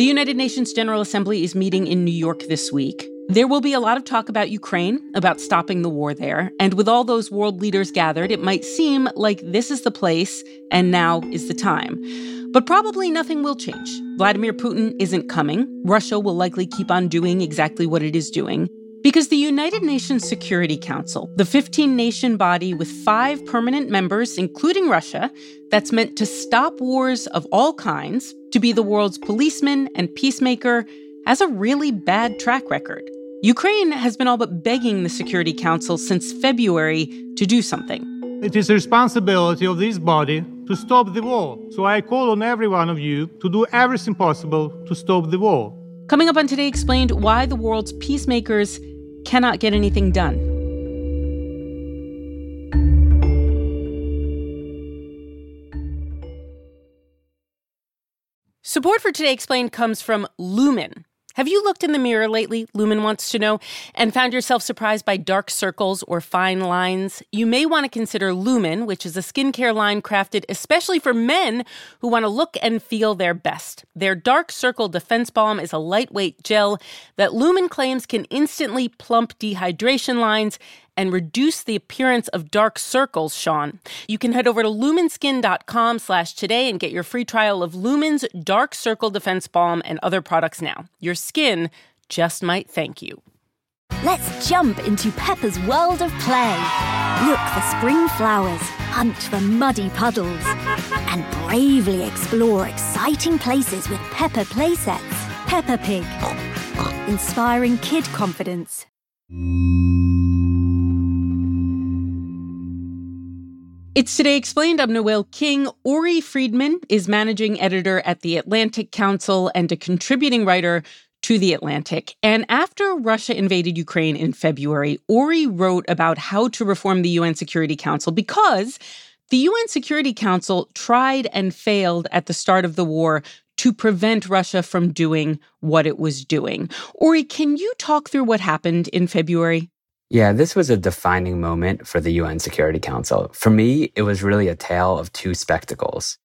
The United Nations General Assembly is meeting in New York this week. There will be a lot of talk about Ukraine, about stopping the war there. And with all those world leaders gathered, it might seem like this is the place and now is the time. But probably nothing will change. Vladimir Putin isn't coming. Russia will likely keep on doing exactly what it is doing. Because the United Nations Security Council, the 15 nation body with five permanent members, including Russia, that's meant to stop wars of all kinds, to be the world's policeman and peacemaker, has a really bad track record. Ukraine has been all but begging the Security Council since February to do something. It is the responsibility of this body to stop the war. So I call on every one of you to do everything possible to stop the war. Coming up on Today Explained, why the world's peacemakers cannot get anything done. Support for Today Explained comes from Lumen. Have you looked in the mirror lately, Lumen wants to know, and found yourself surprised by dark circles or fine lines? You may want to consider Lumen, which is a skincare line crafted especially for men who want to look and feel their best. Their Dark Circle Defense Balm is a lightweight gel that Lumen claims can instantly plump dehydration lines and reduce the appearance of dark circles, Sean. You can head over to lumenskin.com slash today and get your free trial of Lumen's Dark Circle Defense Balm and other products now. Your skin just might thank you. Let's jump into Peppa's world of play. Look for spring flowers, hunt for muddy puddles, and bravely explore exciting places with Peppa playsets. Peppa Pig, inspiring kid confidence. It's Today Explained. I'm Noel King. Uri Friedman is managing editor at the Atlantic Council and a contributing writer to The Atlantic. And after Russia invaded Ukraine in February, Uri wrote about how to reform the UN Security Council because the UN Security Council tried and failed at the start of the war to prevent Russia from doing what it was doing. Uri, can you talk through what happened in February? Yeah, this was a defining moment for the UN Security Council. For me, it was really a tale of two spectacles.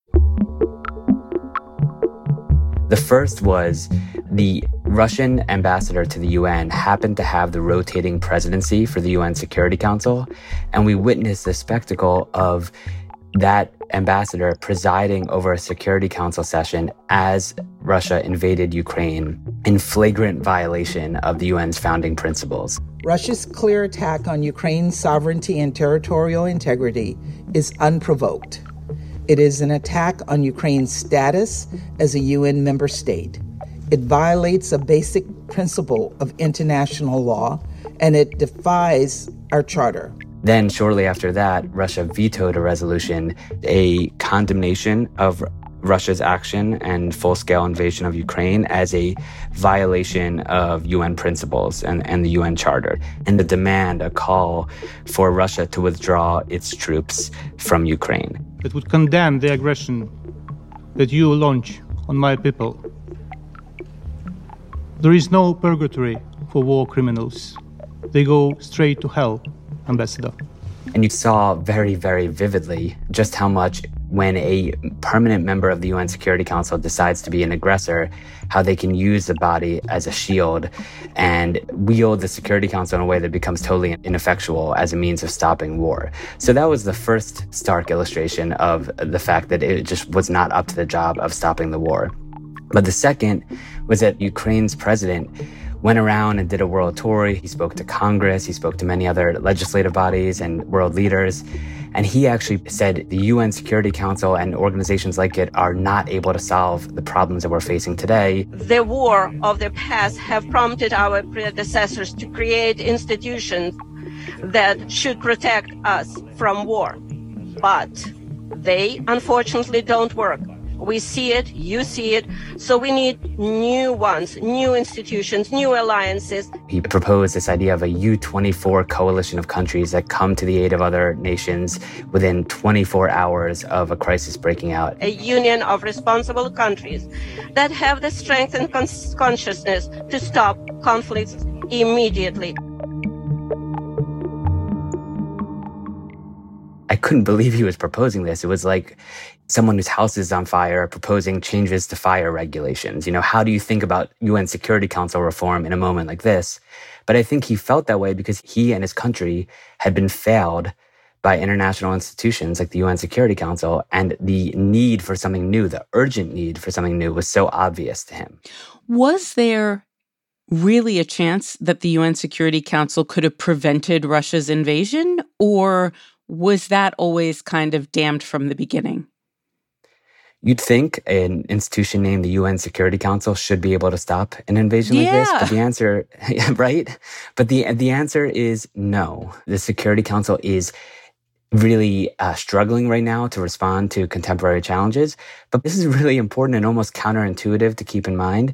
The first was the Russian ambassador to the UN happened to have the rotating presidency for the UN Security Council, and we witnessed the spectacle of that ambassador presiding over a Security Council session as Russia invaded Ukraine in flagrant violation of the UN's founding principles. Russia's clear attack on Ukraine's sovereignty and territorial integrity is unprovoked. It is an attack on Ukraine's status as a UN member state. It violates a basic principle of international law and it defies our charter. Then, shortly after that, Russia vetoed a resolution, a condemnation of Russia's action and full scale invasion of Ukraine as a violation of UN principles and, and the UN Charter, and the demand, a call for Russia to withdraw its troops from Ukraine. It would condemn the aggression that you launch on my people. There is no purgatory for war criminals, they go straight to hell ambassador. And you saw very, very vividly just how much when a permanent member of the UN Security Council decides to be an aggressor, how they can use the body as a shield and wield the Security Council in a way that becomes totally ineffectual as a means of stopping war. So that was the first stark illustration of the fact that it just was not up to the job of stopping the war. But the second was that Ukraine's president went around and did a world tour. He spoke to Congress, he spoke to many other legislative bodies and world leaders. And he actually said the UN Security Council and organizations like it are not able to solve the problems that we're facing today. The war of the past have prompted our predecessors to create institutions that should protect us from war. But they unfortunately don't work. We see it, you see it. So we need new ones, new institutions, new alliances. He proposed this idea of a U24 coalition of countries that come to the aid of other nations within 24 hours of a crisis breaking out. A union of responsible countries that have the strength and consciousness to stop conflicts immediately. I couldn't believe he was proposing this. It was like someone whose house is on fire proposing changes to fire regulations. You know, how do you think about UN Security Council reform in a moment like this? But I think he felt that way because he and his country had been failed by international institutions like the UN Security Council, and the need for something new, the urgent need for something new, was so obvious to him. Was there really a chance that the UN Security Council could have prevented Russia's invasion, or was that always kind of damned from the beginning? You'd think an institution named the UN Security Council should be able to stop an invasion yeah. like this, but the answer, right? But the the answer is no. The Security Council is really uh, struggling right now to respond to contemporary challenges. But this is really important and almost counterintuitive to keep in mind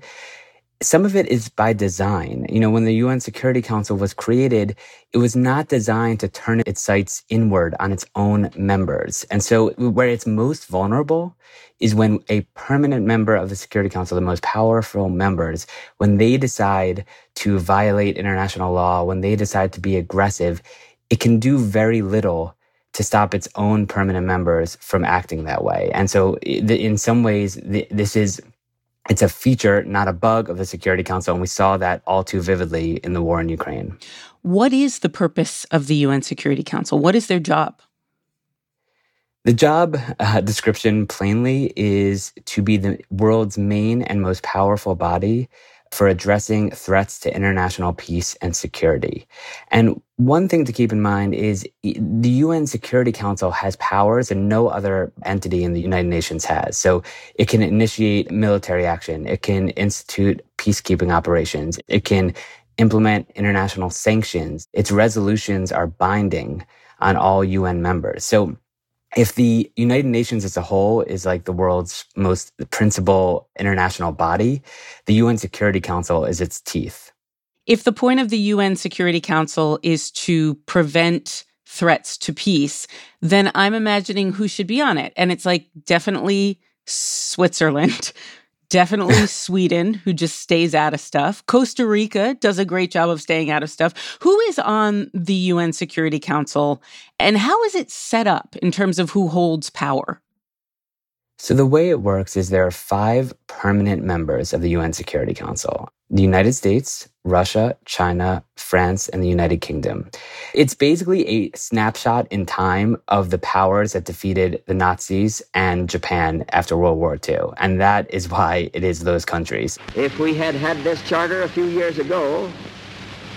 some of it is by design. You know, when the UN Security Council was created, it was not designed to turn its sights inward on its own members. And so where it's most vulnerable is when a permanent member of the Security Council, the most powerful members, when they decide to violate international law, when they decide to be aggressive, it can do very little to stop its own permanent members from acting that way. And so eh, in some ways, this is it's a feature, not a bug of the Security Council. And we saw that all too vividly in the war in Ukraine. What is the purpose of the UN Security Council? What is their job? The job uh, description plainly is to be the world's main and most powerful body for addressing threats to international peace and security. And one thing to keep in mind is the UN Security Council has powers that no other entity in the United Nations has. So it can initiate military action. It can institute peacekeeping operations. It can implement international sanctions. Its resolutions are binding on all UN members. So if the United Nations as a whole is like the world's most principal international body, the UN Security Council is its teeth. If the point of the UN Security Council is to prevent threats to peace, then I'm imagining who should be on it. And it's like definitely Switzerland, Definitely Sweden, who just stays out of stuff. Costa Rica does a great job of staying out of stuff. Who is on the UN Security Council and how is it set up in terms of who holds power? So, the way it works is there are five permanent members of the UN Security Council the United States, Russia, China, France, and the United Kingdom. It's basically a snapshot in time of the powers that defeated the Nazis and Japan after World War II. And that is why it is those countries. If we had had this charter a few years ago,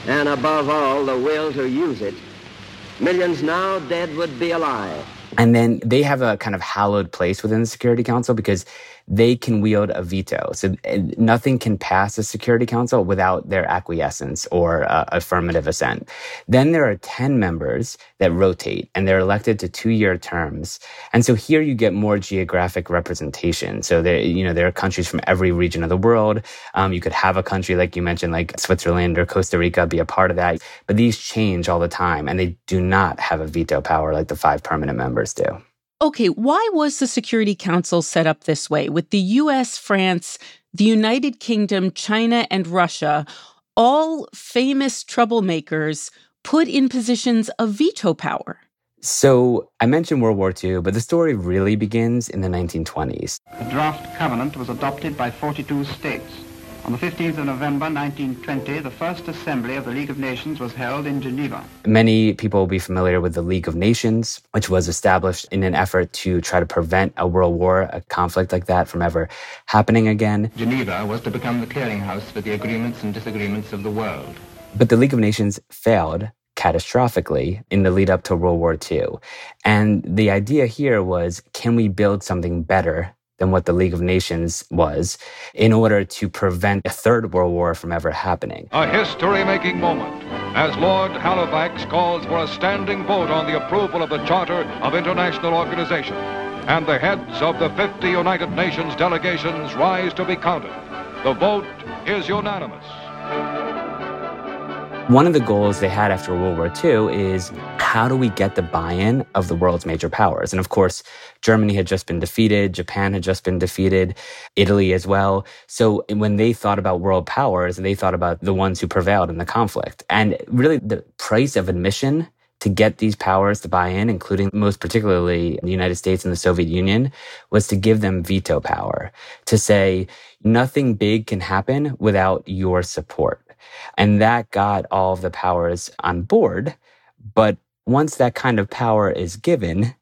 and above all, the will to use it, millions now dead would be alive. And then they have a kind of hallowed place within the Security Council because they can wield a veto. So nothing can pass the Security Council without their acquiescence or uh, affirmative assent. Then there are 10 members that rotate and they're elected to two year terms. And so here you get more geographic representation. So there, you know, there are countries from every region of the world. Um, you could have a country, like you mentioned, like Switzerland or Costa Rica be a part of that. But these change all the time and they do not have a veto power like the five permanent members do. Okay, why was the Security Council set up this way with the US, France, the United Kingdom, China, and Russia, all famous troublemakers put in positions of veto power? So I mentioned World War II, but the story really begins in the 1920s. The draft covenant was adopted by 42 states. On the 15th of November 1920, the first assembly of the League of Nations was held in Geneva. Many people will be familiar with the League of Nations, which was established in an effort to try to prevent a world war, a conflict like that from ever happening again. Geneva was to become the clearinghouse for the agreements and disagreements of the world. But the League of Nations failed catastrophically in the lead up to World War II. And the idea here was can we build something better than what the League of Nations was in order to prevent a third world war from ever happening. A history making moment as Lord Halifax calls for a standing vote on the approval of the Charter of International Organization. And the heads of the 50 United Nations delegations rise to be counted. The vote is unanimous. One of the goals they had after World War II is how do we get the buy in of the world's major powers? And of course, Germany had just been defeated, Japan had just been defeated, Italy as well. So when they thought about world powers, they thought about the ones who prevailed in the conflict. And really, the price of admission to get these powers to buy in, including most particularly the United States and the Soviet Union, was to give them veto power, to say nothing big can happen without your support. And that got all of the powers on board. But once that kind of power is given,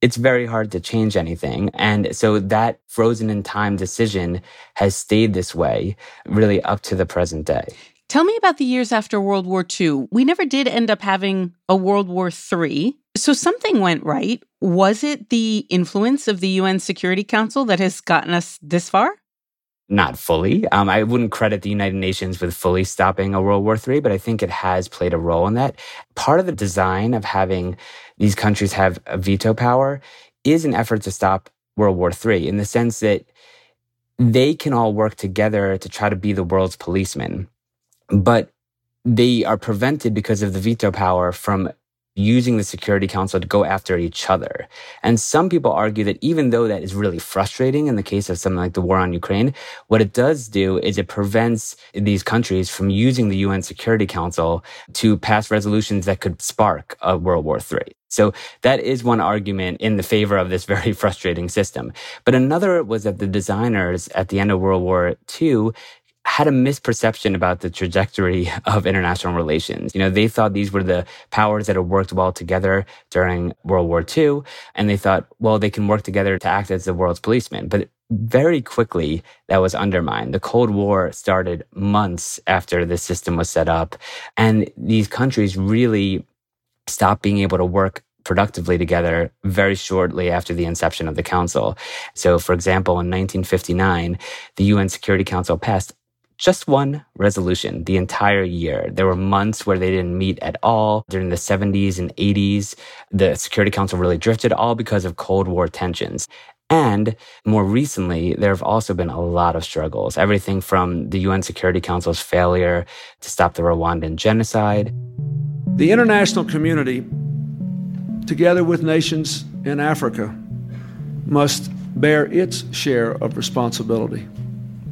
it's very hard to change anything. And so that frozen in time decision has stayed this way really up to the present day. Tell me about the years after World War II. We never did end up having a World War III. So something went right. Was it the influence of the UN Security Council that has gotten us this far? Not fully. Um, I wouldn't credit the United Nations with fully stopping a World War III, but I think it has played a role in that. Part of the design of having these countries have a veto power is an effort to stop World War III in the sense that they can all work together to try to be the world's policeman but they are prevented because of the veto power from using the Security Council to go after each other. And some people argue that even though that is really frustrating in the case of something like the war on Ukraine, what it does do is it prevents these countries from using the UN Security Council to pass resolutions that could spark a World War III. So that is one argument in the favor of this very frustrating system. But another was that the designers at the end of World War II had a misperception about the trajectory of international relations. You know, they thought these were the powers that had worked well together during World War II, and they thought, well, they can work together to act as the world's policemen. But very quickly, that was undermined. The Cold War started months after the system was set up, and these countries really stopped being able to work productively together very shortly after the inception of the Council. So, for example, in 1959, the UN Security Council passed just one resolution the entire year. There were months where they didn't meet at all during the 70s and 80s. The Security Council really drifted all because of Cold War tensions. And more recently, there have also been a lot of struggles. Everything from the UN Security Council's failure to stop the Rwandan genocide. The international community, together with nations in Africa, must bear its share of responsibility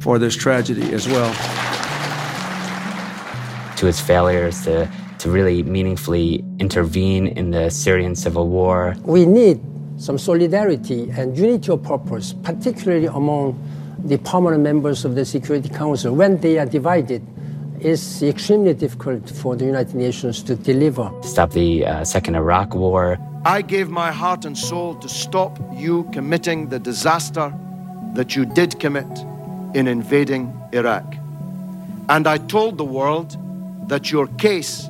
for this tragedy as well. To its failures to, to really meaningfully intervene in the Syrian civil war. We need some solidarity and unity of purpose, particularly among the permanent members of the Security Council. When they are divided, it's extremely difficult for the United Nations to deliver. Stop the uh, Second Iraq War. I gave my heart and soul to stop you committing the disaster that you did commit in invading Iraq. And I told the world that your case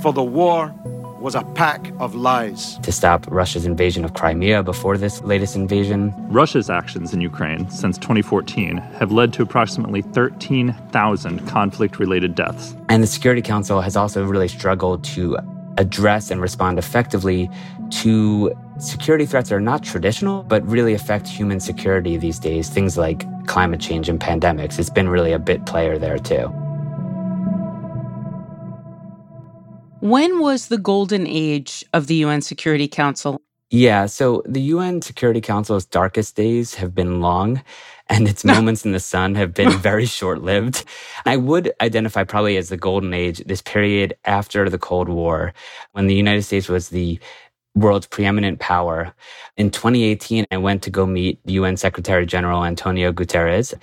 for the war was a pack of lies. To stop Russia's invasion of Crimea before this latest invasion. Russia's actions in Ukraine since 2014 have led to approximately 13,000 conflict related deaths. And the Security Council has also really struggled to address and respond effectively to security threats are not traditional, but really affect human security these days. Things like climate change and pandemics. It's been really a bit player there too. When was the golden age of the UN Security Council? Yeah, so the UN Security Council's darkest days have been long and its moments in the sun have been very short lived. I would identify probably as the golden age this period after the Cold War when the United States was the world's preeminent power. In 2018, I went to go meet UN Secretary General Antonio Guterres,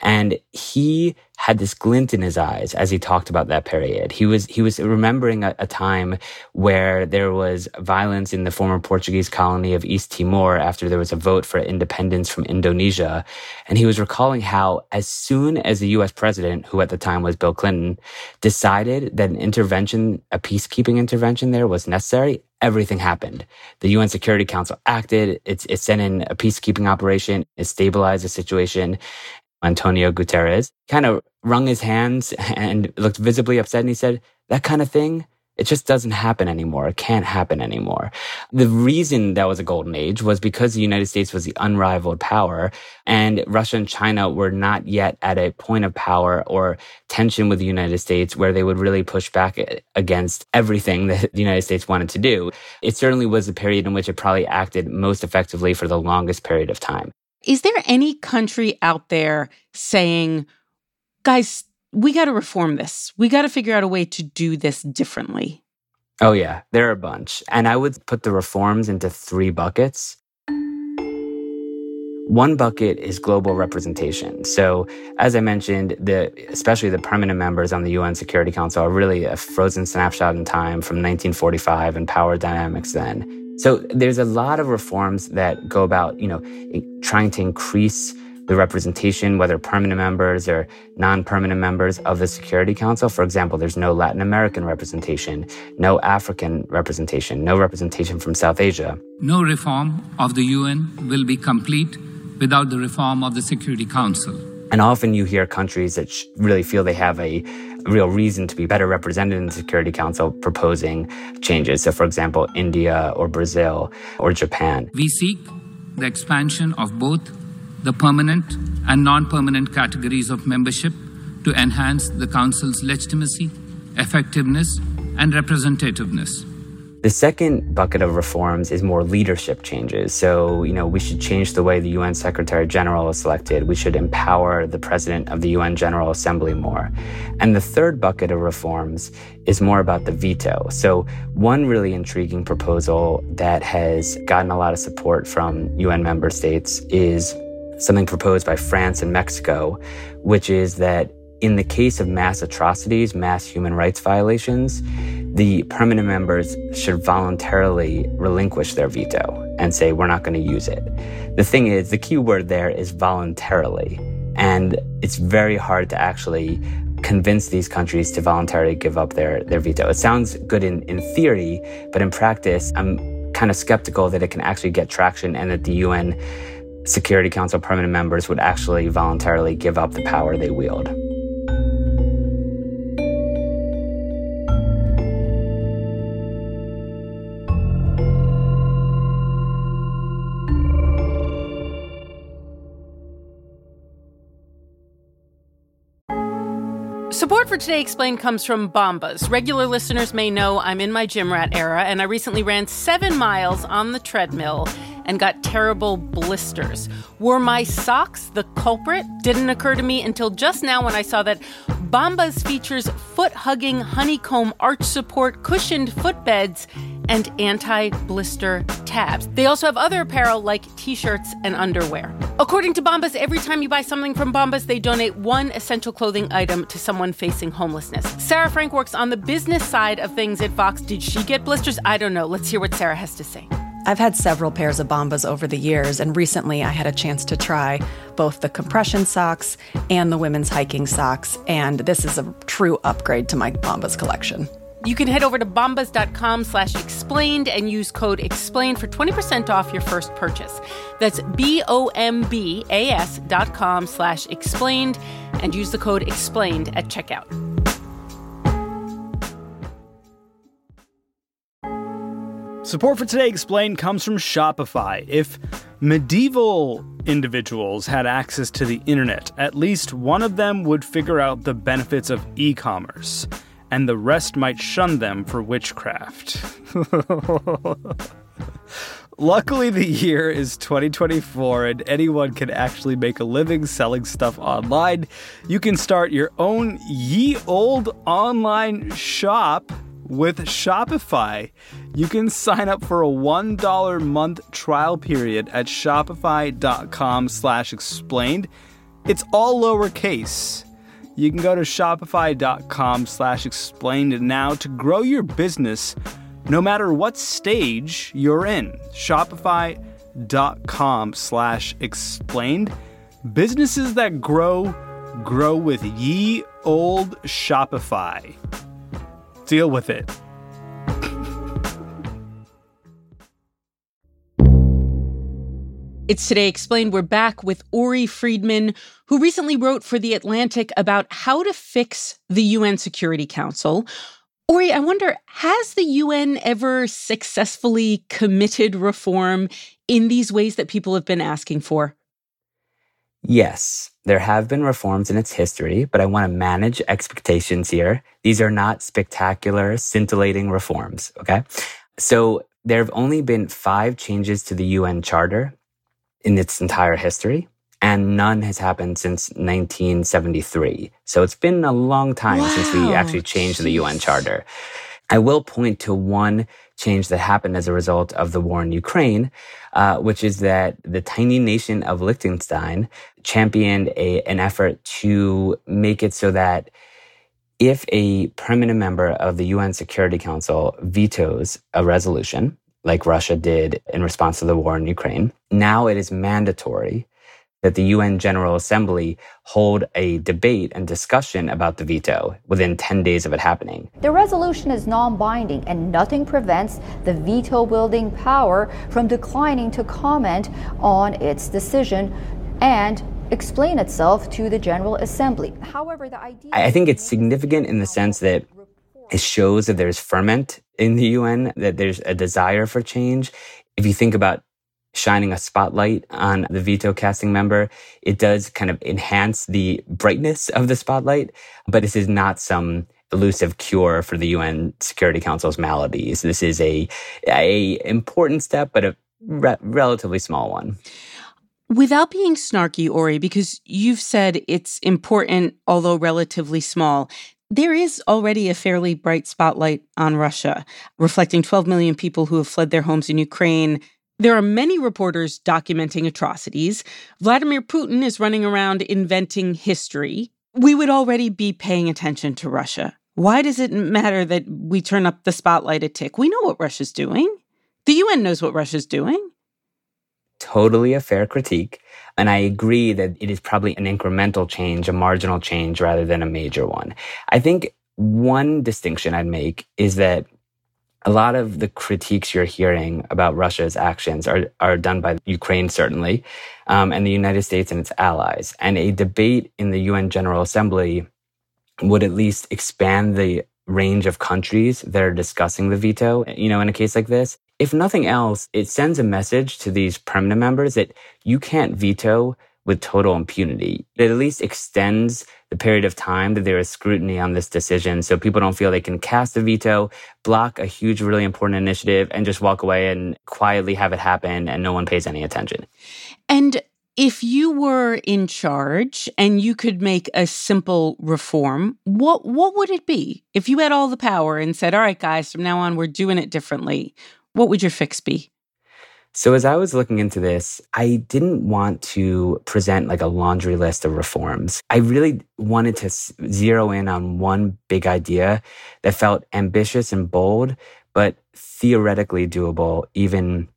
and he had this glint in his eyes as he talked about that period. He was he was remembering a, a time where there was violence in the former Portuguese colony of East Timor after there was a vote for independence from Indonesia, and he was recalling how as soon as the U.S. president, who at the time was Bill Clinton, decided that an intervention, a peacekeeping intervention there was necessary, everything happened. The UN Security Council acted. It's, it sent in a peacekeeping operation. It stabilized the situation. Antonio Guterres kind of wrung his hands and looked visibly upset. And he said, that kind of thing, it just doesn't happen anymore. It can't happen anymore. The reason that was a golden age was because the United States was the unrivaled power and Russia and China were not yet at a point of power or tension with the United States where they would really push back against everything that the United States wanted to do. It certainly was the period in which it probably acted most effectively for the longest period of time. Is there any country out there saying, guys, we got to reform this. We got to figure out a way to do this differently. Oh, yeah, there are a bunch. And I would put the reforms into three buckets. One bucket is global representation. So, as I mentioned, the, especially the permanent members on the UN Security Council are really a frozen snapshot in time from 1945 and power dynamics then. So, there's a lot of reforms that go about, you know, trying to increase the representation, whether permanent members or non permanent members of the Security Council. For example, there's no Latin American representation, no African representation, no representation from South Asia. No reform of the UN will be complete without the reform of the Security Council. And often you hear countries that really feel they have a real reason to be better represented in the Security Council proposing changes. So, for example, India or Brazil or Japan. We seek the expansion of both the permanent and non permanent categories of membership to enhance the Council's legitimacy, effectiveness, and representativeness. The second bucket of reforms is more leadership changes. So, you know, we should change the way the UN Secretary General is selected. We should empower the President of the UN General Assembly more. And the third bucket of reforms is more about the veto. So, one really intriguing proposal that has gotten a lot of support from UN member states is something proposed by France and Mexico, which is that in the case of mass atrocities, mass human rights violations, the permanent members should voluntarily relinquish their veto and say, we're not going to use it. The thing is, the key word there is voluntarily. And it's very hard to actually convince these countries to voluntarily give up their, their veto. It sounds good in, in theory, but in practice, I'm kind of skeptical that it can actually get traction and that the UN Security Council permanent members would actually voluntarily give up the power they wield. Today Explained comes from Bombas. Regular listeners may know I'm in my gym rat era, and I recently ran seven miles on the treadmill and got terrible blisters. Were my socks the culprit? Didn't occur to me until just now when I saw that Bombas features foot hugging honeycomb arch support, cushioned footbeds, and anti blister tabs. They also have other apparel like t shirts and underwear. According to Bombas, every time you buy something from Bombas, they donate one essential clothing item to someone facing homelessness. Sarah Frank works on the business side of things at Vox. Did she get blisters? I don't know. Let's hear what Sarah has to say. I've had several pairs of Bombas over the years, and recently I had a chance to try both the compression socks and the women's hiking socks, and this is a true upgrade to my Bombas collection. You can head over to bombas.com slash explained and use code explained for 20% off your first purchase. That's B-O-M-B-A-S dot com slash explained and use the code explained at checkout. Support for Today Explained comes from Shopify. If medieval individuals had access to the internet, at least one of them would figure out the benefits of e commerce, and the rest might shun them for witchcraft. Luckily, the year is 2024 and anyone can actually make a living selling stuff online. You can start your own ye old online shop with Shopify. You can sign up for a $1 month trial period at shopify.com slash explained. It's all lowercase. You can go to shopify.com slash explained now to grow your business no matter what stage you're in. Shopify.com slash explained. Businesses that grow, grow with ye old Shopify. Deal with it. It's Today Explained. We're back with Uri Friedman, who recently wrote for The Atlantic about how to fix the UN Security Council. Uri, I wonder, has the UN ever successfully committed reform in these ways that people have been asking for? Yes, there have been reforms in its history, but I want to manage expectations here. These are not spectacular, scintillating reforms, okay? So there have only been five changes to the UN Charter in its entire history, and none has happened since 1973. So it's been a long time wow. since we actually changed Jeez. the UN Charter. I will point to one change that happened as a result of the war in Ukraine, uh, which is that the tiny nation of Liechtenstein championed a, an effort to make it so that if a permanent member of the UN Security Council vetoes a resolution, like Russia did in response to the war in Ukraine, now it is mandatory that the UN General Assembly hold a debate and discussion about the veto within 10 days of it happening. The resolution is non binding, and nothing prevents the veto wielding power from declining to comment on its decision and explain itself to the General Assembly. However, the idea. I think it's significant in the sense that it shows that there's ferment in the UN, that there's a desire for change. If you think about shining a spotlight on the veto casting member, it does kind of enhance the brightness of the spotlight, but this is not some elusive cure for the UN Security Council's maladies. This is a, a important step, but a re- relatively small one. Without being snarky, Uri, because you've said it's important, although relatively small, there is already a fairly bright spotlight on Russia, reflecting 12 million people who have fled their homes in Ukraine. There are many reporters documenting atrocities. Vladimir Putin is running around inventing history. We would already be paying attention to Russia. Why does it matter that we turn up the spotlight a tick? We know what Russia's doing. The UN knows what Russia's doing totally a fair critique. And I agree that it is probably an incremental change, a marginal change rather than a major one. I think one distinction I'd make is that a lot of the critiques you're hearing about Russia's actions are, are done by Ukraine, certainly, um, and the United States and its allies. And a debate in the UN General Assembly would at least expand the range of countries that are discussing the veto, you know, in a case like this if nothing else, it sends a message to these permanent members that you can't veto with total impunity. It at least extends the period of time that there is scrutiny on this decision so people don't feel they can cast a veto, block a huge, really important initiative, and just walk away and quietly have it happen and no one pays any attention. And if you were in charge and you could make a simple reform, what what would it be? If you had all the power and said, "All right, guys, from now on we're doing it differently." What would your fix be? So, as I was looking into this, I didn't want to present like a laundry list of reforms. I really wanted to zero in on one big idea that felt ambitious and bold, but theoretically doable, even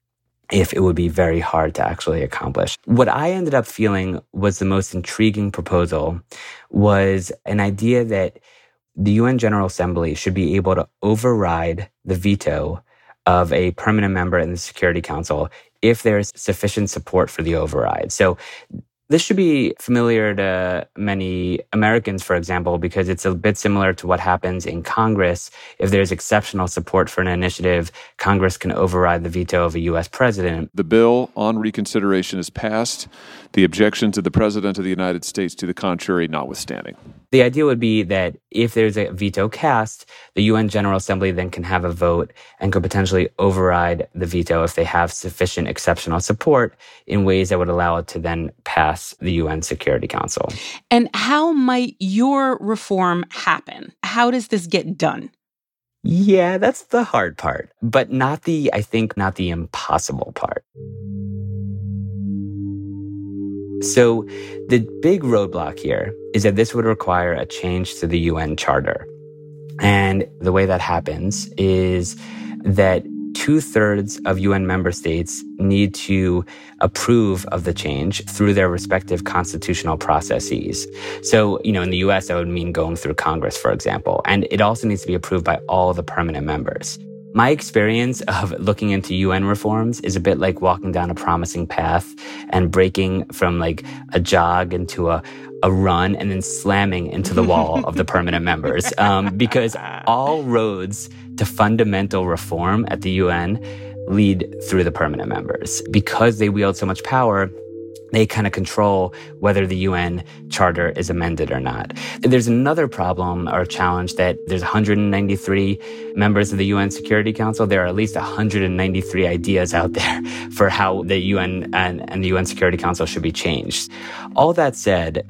if it would be very hard to actually accomplish. What I ended up feeling was the most intriguing proposal was an idea that the UN General Assembly should be able to override the veto of a permanent member in the Security Council if there's sufficient support for the override. So this should be familiar to many Americans, for example, because it's a bit similar to what happens in Congress. If there's exceptional support for an initiative, Congress can override the veto of a U.S. president. The bill on reconsideration is passed, the objections of the President of the United States to the contrary notwithstanding. The idea would be that if there's a veto cast, the UN General Assembly then can have a vote and could potentially override the veto if they have sufficient exceptional support in ways that would allow it to then pass the UN Security Council. And how might your reform happen? How does this get done? Yeah, that's the hard part, but not the, I think, not the impossible part. So, the big roadblock here is that this would require a change to the UN Charter. And the way that happens is that two thirds of UN member states need to approve of the change through their respective constitutional processes. So, you know, in the US, that would mean going through Congress, for example. And it also needs to be approved by all the permanent members. My experience of looking into UN reforms is a bit like walking down a promising path and breaking from like a jog into a, a run and then slamming into the wall of the permanent members. Um, because all roads to fundamental reform at the UN lead through the permanent members. Because they wield so much power, they kind of control whether the UN charter is amended or not. There's another problem or challenge that there's 193 members of the UN Security Council. There are at least 193 ideas out there for how the UN and, and the UN Security Council should be changed. All that said,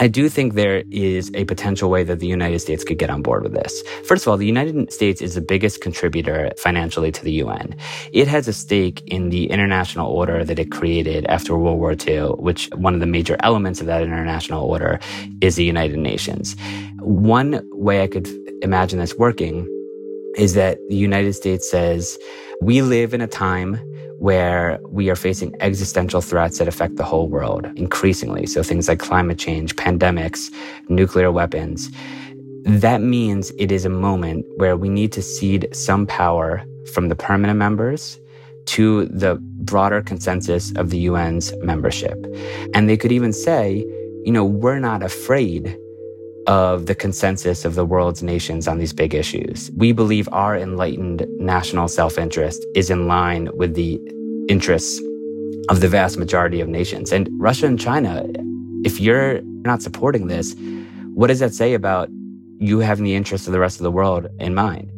I do think there is a potential way that the United States could get on board with this. First of all, the United States is the biggest contributor financially to the UN. It has a stake in the international order that it created after World War II, which one of the major elements of that international order is the United Nations. One way I could imagine this working is that the United States says, we live in a time where we are facing existential threats that affect the whole world increasingly. So things like climate change, pandemics, nuclear weapons. That means it is a moment where we need to cede some power from the permanent members to the broader consensus of the UN's membership. And they could even say, you know, we're not afraid of the consensus of the world's nations on these big issues. We believe our enlightened national self interest is in line with the interests of the vast majority of nations. And Russia and China, if you're not supporting this, what does that say about you having the interests of the rest of the world in mind?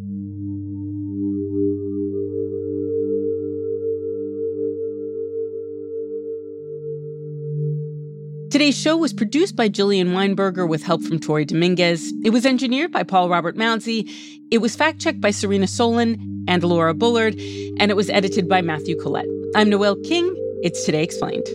Today's show was produced by Jillian Weinberger with help from Tori Dominguez. It was engineered by Paul Robert Mounsey. It was fact checked by Serena Solin and Laura Bullard, and it was edited by Matthew Collette. I'm Noel King. It's Today Explained.